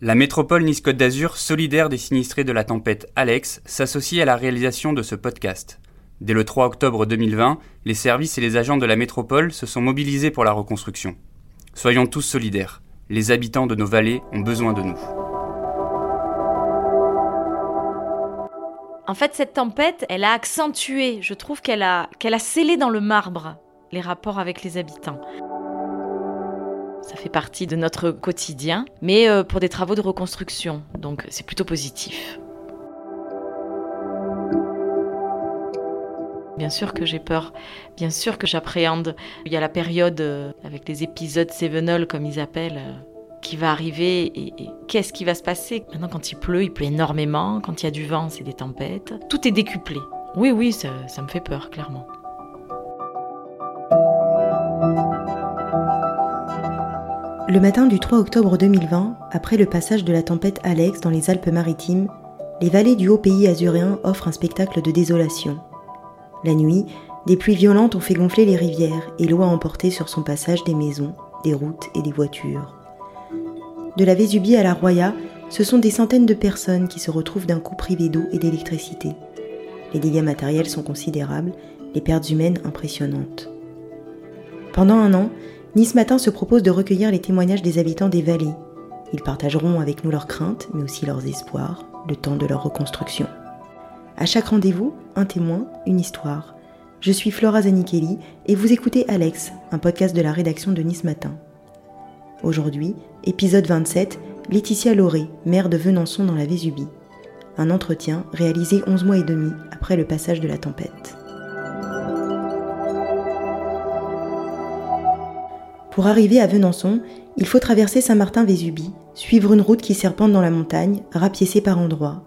La métropole Nice-Côte d'Azur, solidaire des sinistrés de la tempête Alex, s'associe à la réalisation de ce podcast. Dès le 3 octobre 2020, les services et les agents de la métropole se sont mobilisés pour la reconstruction. Soyons tous solidaires. Les habitants de nos vallées ont besoin de nous. En fait, cette tempête, elle a accentué, je trouve qu'elle a, qu'elle a scellé dans le marbre les rapports avec les habitants. Ça fait partie de notre quotidien, mais euh, pour des travaux de reconstruction, donc c'est plutôt positif. Bien sûr que j'ai peur, bien sûr que j'appréhende. Il y a la période euh, avec les épisodes Sevenol, comme ils appellent, euh, qui va arriver et, qu'est-ce qui va se passer? Maintenant, quand il pleut, il pleut énormément. Quand il y a du vent, c'est des tempêtes. Tout est décuplé. Oui, oui, ça, ça me fait peur, clairement. Le matin du 3 octobre 2020, après le passage de la tempête Alex dans les Alpes-Maritimes, les vallées du haut pays azuréen offrent un spectacle de désolation. La nuit, des pluies violentes ont fait gonfler les rivières et l'eau a emporté sur son passage des maisons, des routes et des voitures. De la Vésubie à la Roya, ce sont des centaines de personnes qui se retrouvent d'un coup privées d'eau et d'électricité. Les dégâts matériels sont considérables, les pertes humaines impressionnantes. Pendant un an, Nice Matin se propose de recueillir les témoignages des habitants des vallées. Ils partageront avec nous leurs craintes, mais aussi leurs espoirs, le temps de leur reconstruction. À chaque rendez-vous, un témoin, une histoire. Je suis Flora Zanichelli et vous écoutez Alex, un podcast de la rédaction de Nice Matin. Aujourd'hui, épisode 27, Laetitia Lauré, maire de Venançon dans la Vésubie. Un entretien réalisé 11 mois et demi après le passage de la tempête. Pour arriver à Venançon, il faut traverser Saint-Martin-Vésubie, suivre une route qui serpente dans la montagne, rapiécée par endroits.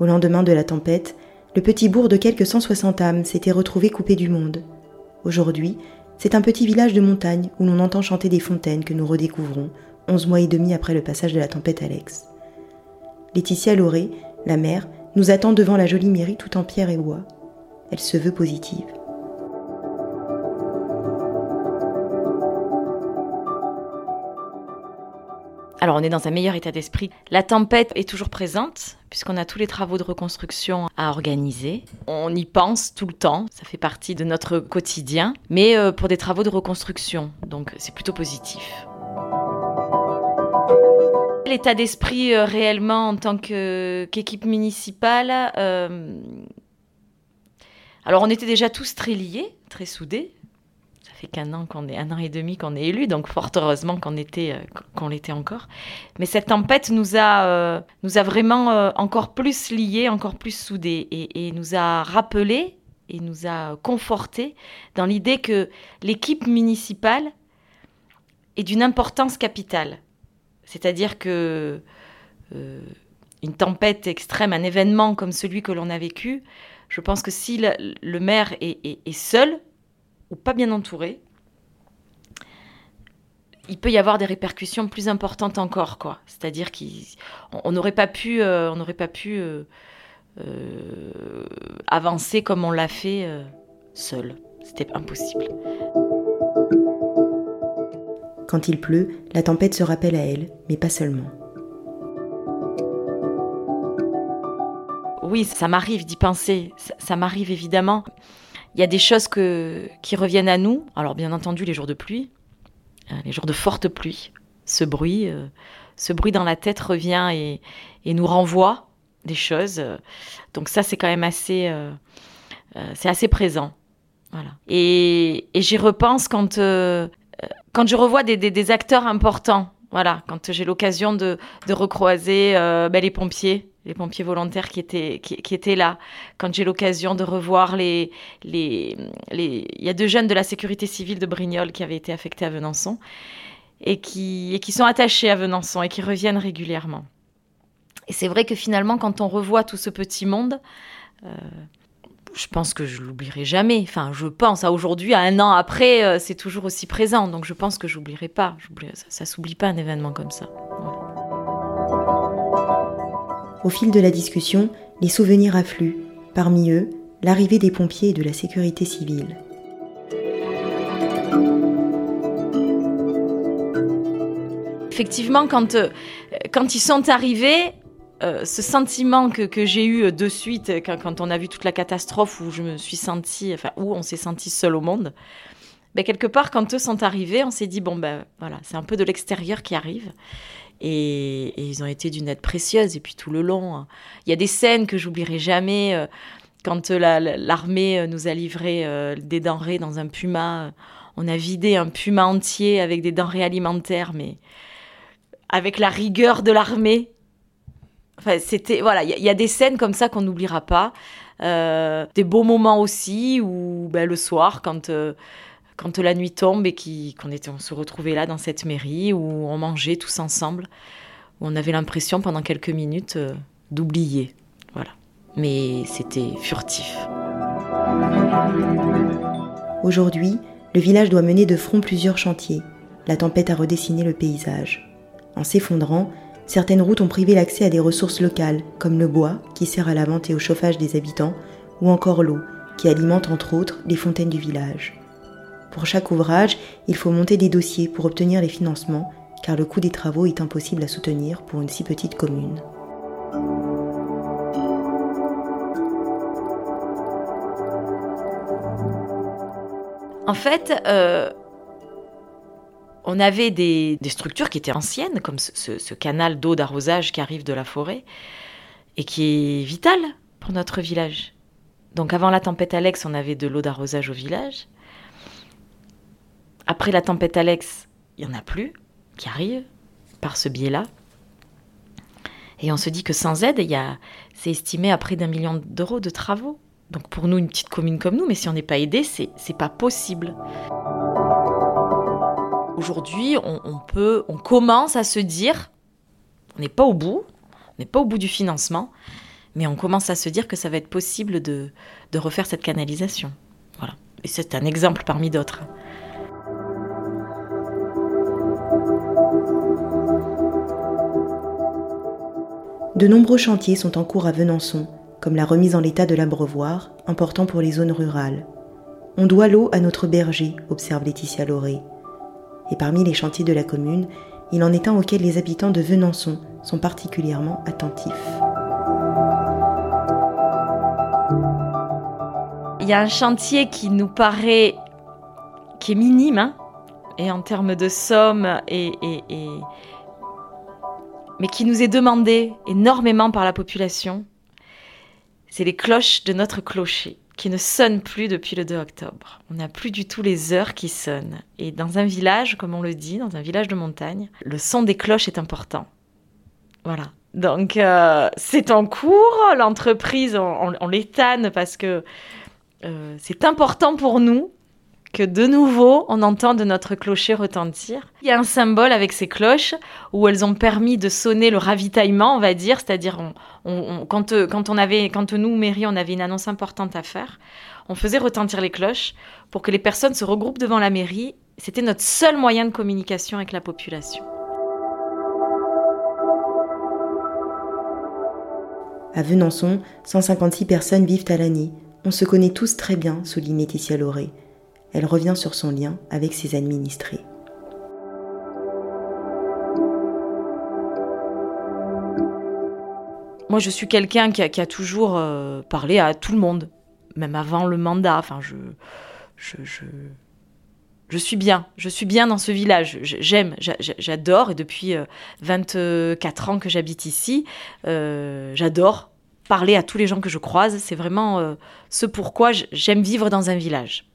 Au lendemain de la tempête, le petit bourg de quelques 160 âmes s'était retrouvé coupé du monde. Aujourd'hui, c'est un petit village de montagne où l'on entend chanter des fontaines que nous redécouvrons, onze mois et demi après le passage de la tempête Alex. Laetitia Lauré, la mère, nous attend devant la jolie mairie tout en pierre et bois. Elle se veut positive. Alors on est dans un meilleur état d'esprit. La tempête est toujours présente puisqu'on a tous les travaux de reconstruction à organiser. On y pense tout le temps, ça fait partie de notre quotidien, mais euh, pour des travaux de reconstruction, donc c'est plutôt positif. L'état d'esprit euh, réellement en tant qu'équipe municipale, euh, alors on était déjà tous très liés, très soudés, fait qu'un an qu'on est un an et demi qu'on est élu, donc fort heureusement qu'on était euh, qu'on l'était encore. Mais cette tempête nous a euh, nous a vraiment euh, encore plus liés, encore plus soudés et, nous a rappelé et nous a conforté dans l'idée que l'équipe municipale est d'une importance capitale. C'est-à-dire que une tempête extrême, un événement comme celui que l'on a vécu, je pense que si le, maire est seul, ou pas bien entouré, il peut y avoir des répercussions plus importantes encore, quoi. C'est-à-dire qu'on n'aurait pas pu, euh, on n'aurait pas pu euh, euh, avancer comme on l'a fait seul. C'était impossible. Quand il pleut, la tempête se rappelle à elle, mais pas seulement. Oui, ça m'arrive d'y penser. ça m'arrive évidemment. Il y a des choses qui reviennent à nous. Alors bien entendu les jours de pluie, euh, les jours de forte pluie. Ce bruit, euh, ce bruit dans la tête revient et, nous renvoie des choses. Donc ça c'est quand même assez, euh, c'est assez présent. Voilà. Et, j'y repense quand, quand je revois des, acteurs importants. Voilà, quand j'ai l'occasion de, recroiser ben, les pompiers, les pompiers volontaires qui étaient, qui, étaient là. Quand j'ai l'occasion de revoir les, les, les... Il y a deux jeunes de la sécurité civile de Brignoles qui avaient été affectés à Venançon et qui, et qui sont attachés à Venançon et qui reviennent régulièrement. Et c'est vrai que finalement, quand on revoit tout ce petit monde, euh, je pense que je l'oublierai jamais. Enfin, je pense à aujourd'hui, à un an après, euh, c'est toujours aussi présent. Donc je pense que j'oublierai pas. Ça, ça s'oublie pas un événement comme ça. Au fil de la discussion, les souvenirs affluent, parmi eux l'arrivée des pompiers et de la sécurité civile. Effectivement, quand, euh, quand ils sont arrivés, euh, ce sentiment que, que j'ai eu de suite quand, quand, on a vu toute la catastrophe où je me suis sentie, enfin où on s'est senti seul au monde, ben, quelque part quand eux sont arrivés, on s'est dit bon ben voilà, c'est un peu de l'extérieur qui arrive. Et, ils ont été d'une aide précieuse. Et puis tout le long, hein. il y a des scènes que j'oublierai jamais. Euh, quand l'armée euh, nous a livré euh, des denrées dans un puma, on a vidé un puma entier avec des denrées alimentaires, mais avec la rigueur de l'armée. Enfin, c'était voilà, il y, a des scènes comme ça qu'on n'oubliera pas. Euh, des beaux moments aussi, où ben, le soir, quand euh, quand la nuit tombe et qu'on se retrouvait là dans cette mairie où on mangeait tous ensemble, on avait l'impression pendant quelques minutes euh, d'oublier, voilà. Mais c'était furtif. Aujourd'hui, le village doit mener de front plusieurs chantiers. La tempête a redessiné le paysage. En s'effondrant, certaines routes ont privé l'accès à des ressources locales, comme le bois, qui sert à la vente et au chauffage des habitants, ou encore l'eau, qui alimente entre autres les fontaines du village. Pour chaque ouvrage, il faut monter des dossiers pour obtenir les financements, car le coût des travaux est impossible à soutenir pour une si petite commune. En fait, euh, on avait des, structures qui étaient anciennes, comme ce canal d'eau d'arrosage qui arrive de la forêt, et qui est vital pour notre village. Donc avant la tempête Alex, on avait de l'eau d'arrosage au village. Après la tempête Alex, il n'y en a plus qui arrive par ce biais-là. Et on se dit que sans aide, y a, c'est estimé à près d'un million d'euros de travaux. Donc pour nous, une petite commune comme nous, mais si on n'est pas aidé, c'est, c'est pas possible. Aujourd'hui, on, on, peut, on commence à se dire, on n'est pas au bout, on n'est pas au bout du financement, mais on commence à se dire que ça va être possible de, de refaire cette canalisation. Voilà. Et c'est un exemple parmi d'autres. De nombreux chantiers sont en cours à Venançon, comme la remise en l'état de l'abreuvoir, important pour les zones rurales. On doit l'eau à notre berger, observe Laetitia Lauré. Et parmi les chantiers de la commune, il en est un auquel les habitants de Venançon sont particulièrement attentifs. Il y a un chantier qui nous paraît qui est minime, hein, et en termes de somme et, et, et, mais qui nous est demandé énormément par la population, c'est les cloches de notre clocher qui ne sonnent plus depuis le 2 octobre. On n'a plus du tout les heures qui sonnent. Et dans un village, comme on le dit, dans un village de montagne, le son des cloches est important. Voilà. Donc euh, c'est en cours, l'entreprise, on, on, l'étane parce que euh, c'est important pour nous que de nouveau on entende notre clocher retentir. Il y a un symbole avec ces cloches où elles ont permis de sonner le ravitaillement, on va dire, c'est-à-dire on, on, quand, on quand nous, mairie, on avait une annonce importante à faire, on faisait retentir les cloches pour que les personnes se regroupent devant la mairie. C'était notre seul moyen de communication avec la population. À Venançon, 156 personnes vivent à l'année. On se connaît tous très bien, souligne Laetitia Lauré elle revient sur son lien avec ses administrés. Moi, je suis quelqu'un qui, a, toujours euh, parlé à tout le monde, même avant le mandat. Je, je, je, suis bien. Je suis bien dans ce village. J'aime, j'adore. Et depuis 24 ans que j'habite ici, euh, j'adore parler à tous les gens que je croise. C'est vraiment euh, ce pourquoi j'aime vivre dans un village.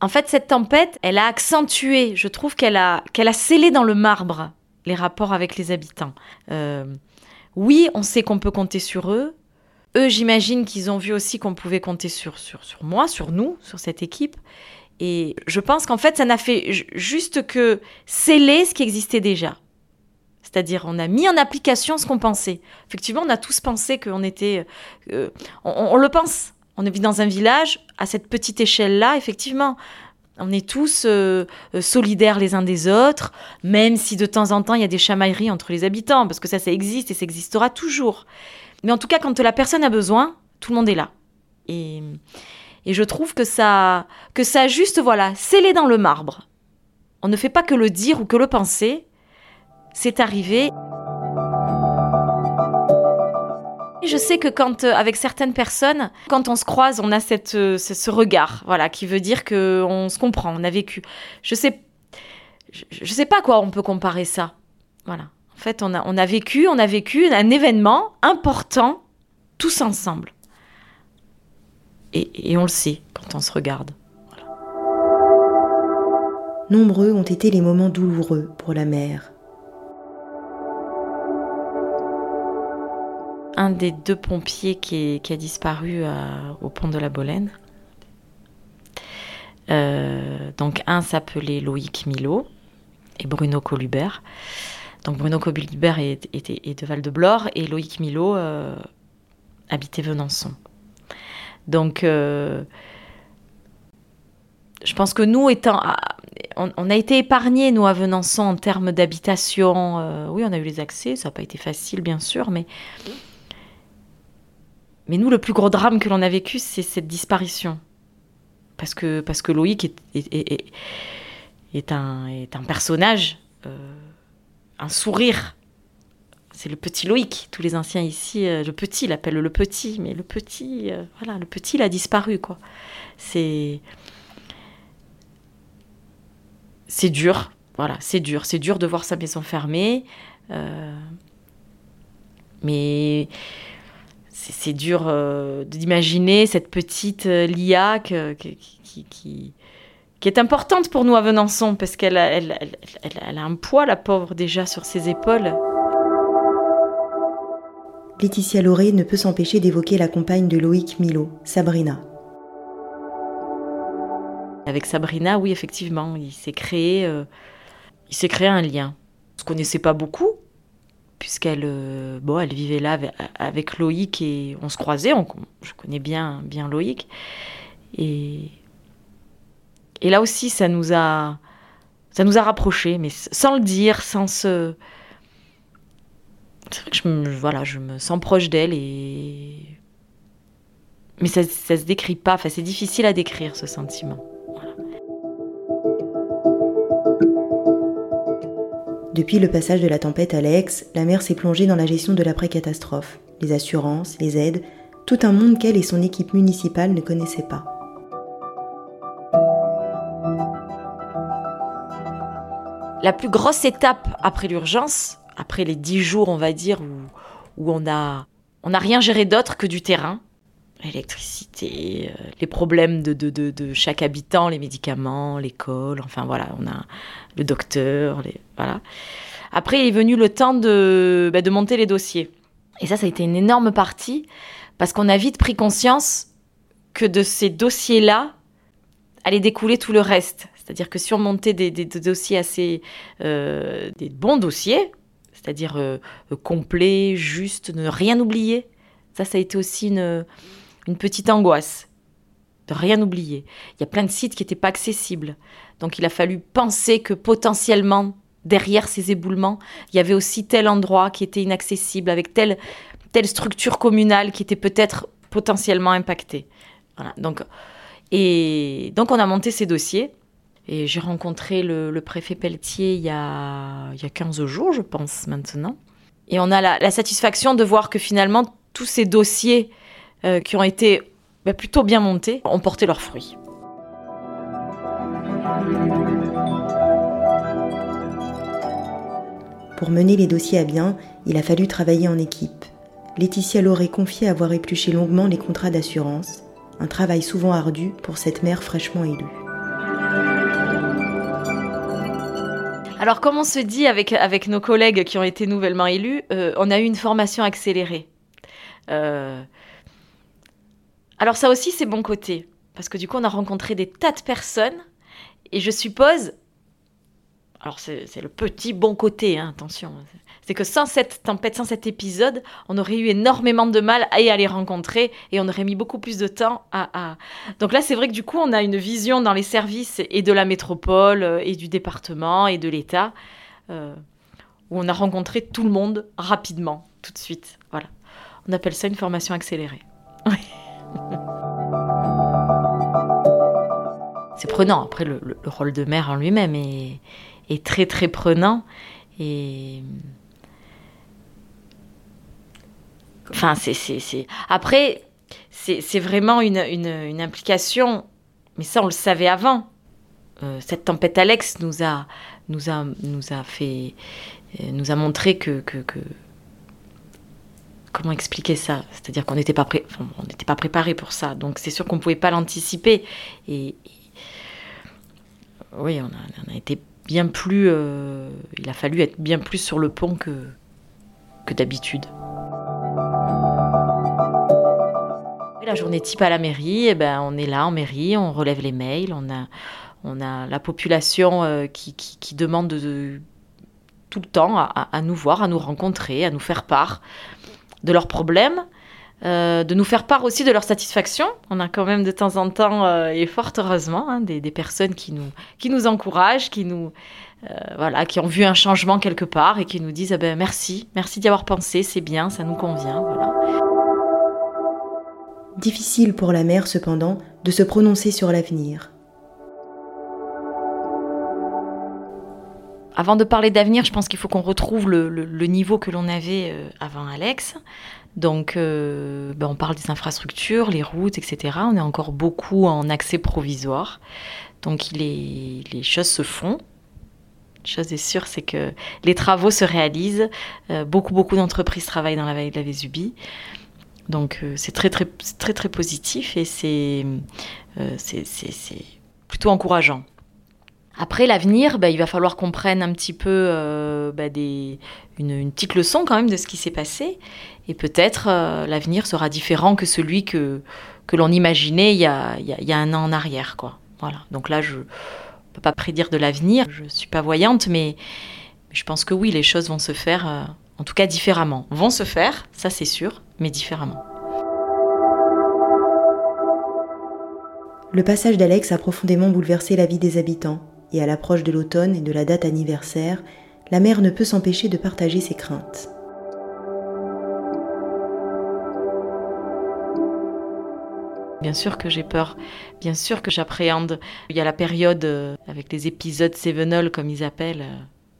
En fait, cette tempête, elle a accentué, je trouve qu'elle a, qu'elle a scellé dans le marbre les rapports avec les habitants. Euh, oui, on sait qu'on peut compter sur eux. Eux, j'imagine qu'ils ont vu aussi qu'on pouvait compter sur, sur, sur moi, sur nous, sur cette équipe. Et je pense qu'en fait, ça n'a fait juste que sceller ce qui existait déjà. C'est-à-dire, on a mis en application ce qu'on pensait. Effectivement, on a tous pensé qu'on était... Euh, on, on, le pense, on vit dans un village, à cette petite échelle-là, effectivement. On est tous euh, solidaires les uns des autres, même si de temps en temps il y a des chamailleries entre les habitants, parce que ça, ça existe et ça existera toujours. Mais en tout cas, quand la personne a besoin, tout le monde est là. Et, et je trouve que ça, que ça juste, voilà, scellé dans le marbre. On ne fait pas que le dire ou que le penser, c'est arrivé. Je sais que quand, euh, avec certaines personnes, quand on se croise, on a cette, euh, ce, regard, voilà, qui veut dire que on se comprend, on a vécu. Je sais, je, sais pas quoi on peut comparer ça. Voilà. En fait, on a, on a vécu, on a vécu un événement important tous ensemble. Et, et on le sait quand on se regarde. Nombreux ont été les moments douloureux pour la mère. Un des deux pompiers qui, a disparu euh, au pont de la Bolène. Euh, donc un s'appelait Loïc Milo et Bruno Colubert. Donc Bruno Colubert est, de Val-de-Blore et Loïc Milo euh, habitait Venançon. Donc je pense que nous étant à- on, a été épargnés, nous, à Venançon, en termes d'habitation. Oui, on a eu les accès, ça n'a pas été facile, bien sûr, mais. Mais nous, le plus gros drame que l'on a vécu, c'est cette disparition. Parce que, parce que Loïc est, est, est- un, personnage, euh, un sourire. C'est le petit Loïc. Tous les anciens ici, euh, le petit, l'appellent le petit, mais le petit, euh, voilà, le petit, il a disparu, quoi. C'est c'est dur. Voilà, c'est dur. C'est dur de voir sa maison fermée. mais c'est dur euh, d'imaginer cette petite euh, Lia que- qui, qui, qui- qui est importante pour nous à Venançon parce qu'elle a, elle, elle- elle- elle a un poids, la pauvre, déjà sur ses épaules. Laetitia Lauré ne peut s'empêcher d'évoquer la compagne de Loïc Milo, Sabrina. Avec Sabrina, oui, effectivement, il s'est créé, euh, il s'est créé un lien. On se connaissait pas beaucoup, puisqu'elle, euh, bon, elle vivait là avec, Loïc et on se croisait. je connais bien, bien Loïc, et et là aussi, ça nous a, ça nous a rapprochés, mais sans le dire, sans se. C'est vrai que je me, voilà, je me sens proche d'elle et. Mais ça, ça se décrit pas. Enfin, c'est difficile à décrire ce sentiment. Depuis le passage de la tempête Alex, la mère s'est plongée dans la gestion de l'après-catastrophe, les assurances, les aides, tout un monde qu'elle et son équipe municipale ne connaissaient pas. La plus grosse étape après l'urgence, après les dix jours, on va dire, où, on n'a rien géré d'autre que du terrain, l'électricité, euh, les problèmes de, chaque habitant, les médicaments, l'école, enfin voilà, on a le docteur, les, voilà. Après est venu le temps de, bah, de monter les dossiers. Et ça, ça a été une énorme partie, parce qu'on a vite pris conscience que de ces dossiers-là allait découler tout le reste. C'est-à-dire que si on montait des, des- des dossiers assez... euh, des bons dossiers, c'est-à-dire euh, complets, justes, ne rien oublier, ça, ça a été aussi une, une petite angoisse, de rien oublier. Il y a plein de sites qui n'étaient pas accessibles. Donc il a fallu penser que potentiellement, derrière ces éboulements, il y avait aussi tel endroit qui était inaccessible, avec telle, telle structure communale qui était peut-être potentiellement impactée. Voilà. Donc, et donc on a monté ces dossiers. Et j'ai rencontré le, préfet Pelletier il y, a, il y a 15 jours, je pense, maintenant. Et on a la satisfaction de voir que finalement, tous ces dossiers euh, qui ont été bah, plutôt bien montés ont porté leurs fruits. Pour mener les dossiers à bien, il a fallu travailler en équipe. Laetitia Lauré confiait avoir épluché longuement les contrats d'assurance, un travail souvent ardu pour cette mère fraîchement élue. Alors, comme on se dit avec, avec nos collègues qui ont été nouvellement élus, euh, on a eu une formation accélérée. Euh, Alors, ça aussi, c'est bon côté. Parce que du coup, on a rencontré des tas de personnes. Et je suppose. Alors, c'est le petit bon côté, hein, attention. C'est que sans cette tempête, sans cet épisode, on aurait eu énormément de mal à y aller rencontrer et on aurait mis beaucoup plus de temps à. à- Donc là, c'est vrai que du coup, on a une vision dans les services et de la métropole euh, et du département et de l'État euh, où on a rencontré tout le monde rapidement, tout de suite. Voilà. On appelle ça une formation accélérée. C'est prenant. Après, le, le- le rôle de mère en lui-même est, très très prenant et Enfin, c'est. Après, c'est, vraiment une, une, une implication, mais ça, on le savait avant. Euh, cette tempête Alex nous a, nous a, nous a fait, euh, nous a montré que, que, que comment expliquer ça? C'est-à-dire qu'on n'était pas, pré... pas préparé pour ça. Donc c'est sûr qu'on ne pouvait pas l'anticiper. Et, oui, on a, été bien plus. Euh, il a fallu être bien plus sur le pont que, que d'habitude. La journée type à la mairie, eh ben, on est là en mairie, on relève les mails, on a, la population euh, qui, demande de, tout le temps à, nous voir, à nous rencontrer, à nous faire part de leurs problèmes, euh, de nous faire part aussi de leur satisfaction. On a quand même de temps en temps, euh, et fort heureusement, hein, des, personnes qui nous, qui nous encouragent, qui nous, euh, voilà, qui ont vu un changement quelque part et qui nous disent ah ben, merci, merci d'y avoir pensé, c'est bien, ça nous convient. Voilà. Difficile pour la mère, cependant, de se prononcer sur l'avenir. Avant de parler d'avenir, je pense qu'il faut qu'on retrouve le, niveau que l'on avait euh, avant Alex. Donc, euh, ben on parle des infrastructures, les routes, etc. On est encore beaucoup en accès provisoire. Donc, les, choses se font. Une chose est sûre, c'est que les travaux se réalisent. Euh, beaucoup, beaucoup d'entreprises travaillent dans la vallée de la Vésubie. Donc, c'est très, très, très, très positif et c'est plutôt encourageant. Après l'avenir, bah, il va falloir qu'on prenne un petit peu euh, bah, une, petite leçon quand même de ce qui s'est passé. Et peut-être euh, l'avenir sera différent que celui que, que l'on imaginait il y, a, il, y a, un an en arrière. Quoi. Voilà. Donc là, je ne peux pas prédire de l'avenir. Je ne suis pas voyante, mais, mais, je pense que oui, les choses vont se faire, euh, en tout cas différemment. Vont se faire, ça c'est sûr, mais différemment. Le passage d'Alex a profondément bouleversé la vie des habitants et à l'approche de l'automne et de la date anniversaire, la mère ne peut s'empêcher de partager ses craintes. Bien sûr que j'ai peur, bien sûr que j'appréhende. Il y a la période avec les épisodes Sevenol, comme ils appellent,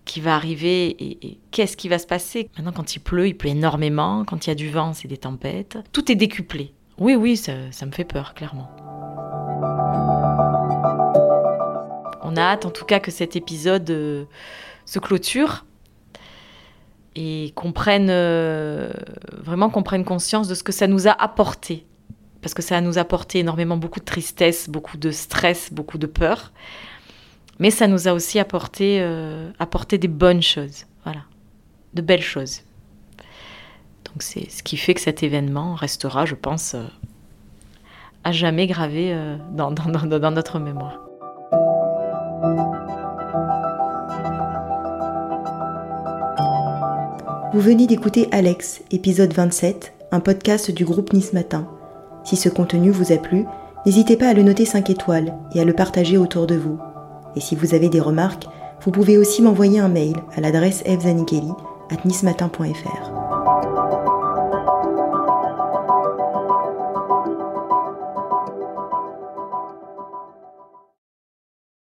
qui va arriver et, qu'est-ce qui va se passer? Maintenant, quand il pleut, il pleut énormément. Quand il y a du vent, c'est des tempêtes. Tout est décuplé. Oui, oui, ça me fait peur, clairement. Hâte en tout cas que cet épisode euh, se clôture et qu'on prenne euh, vraiment qu'on prenne conscience de ce que ça nous a apporté. Parce que ça nous a apporté énormément beaucoup de tristesse, beaucoup de stress, beaucoup de peur. Mais ça nous a aussi apporté, euh, apporté des bonnes choses. Voilà. De belles choses. Donc c'est ce qui fait que cet événement restera, je pense, à jamais gravé dans, dans notre mémoire. Vous venez d'écouter Alex, épisode 27, un podcast du groupe Nice Matin. Si ce contenu vous a plu, n'hésitez pas à le noter 5 étoiles et à le partager autour de vous. Et si vous avez des remarques, vous pouvez aussi m'envoyer un mail à l'adresse evzanikeli at nismatin.fr.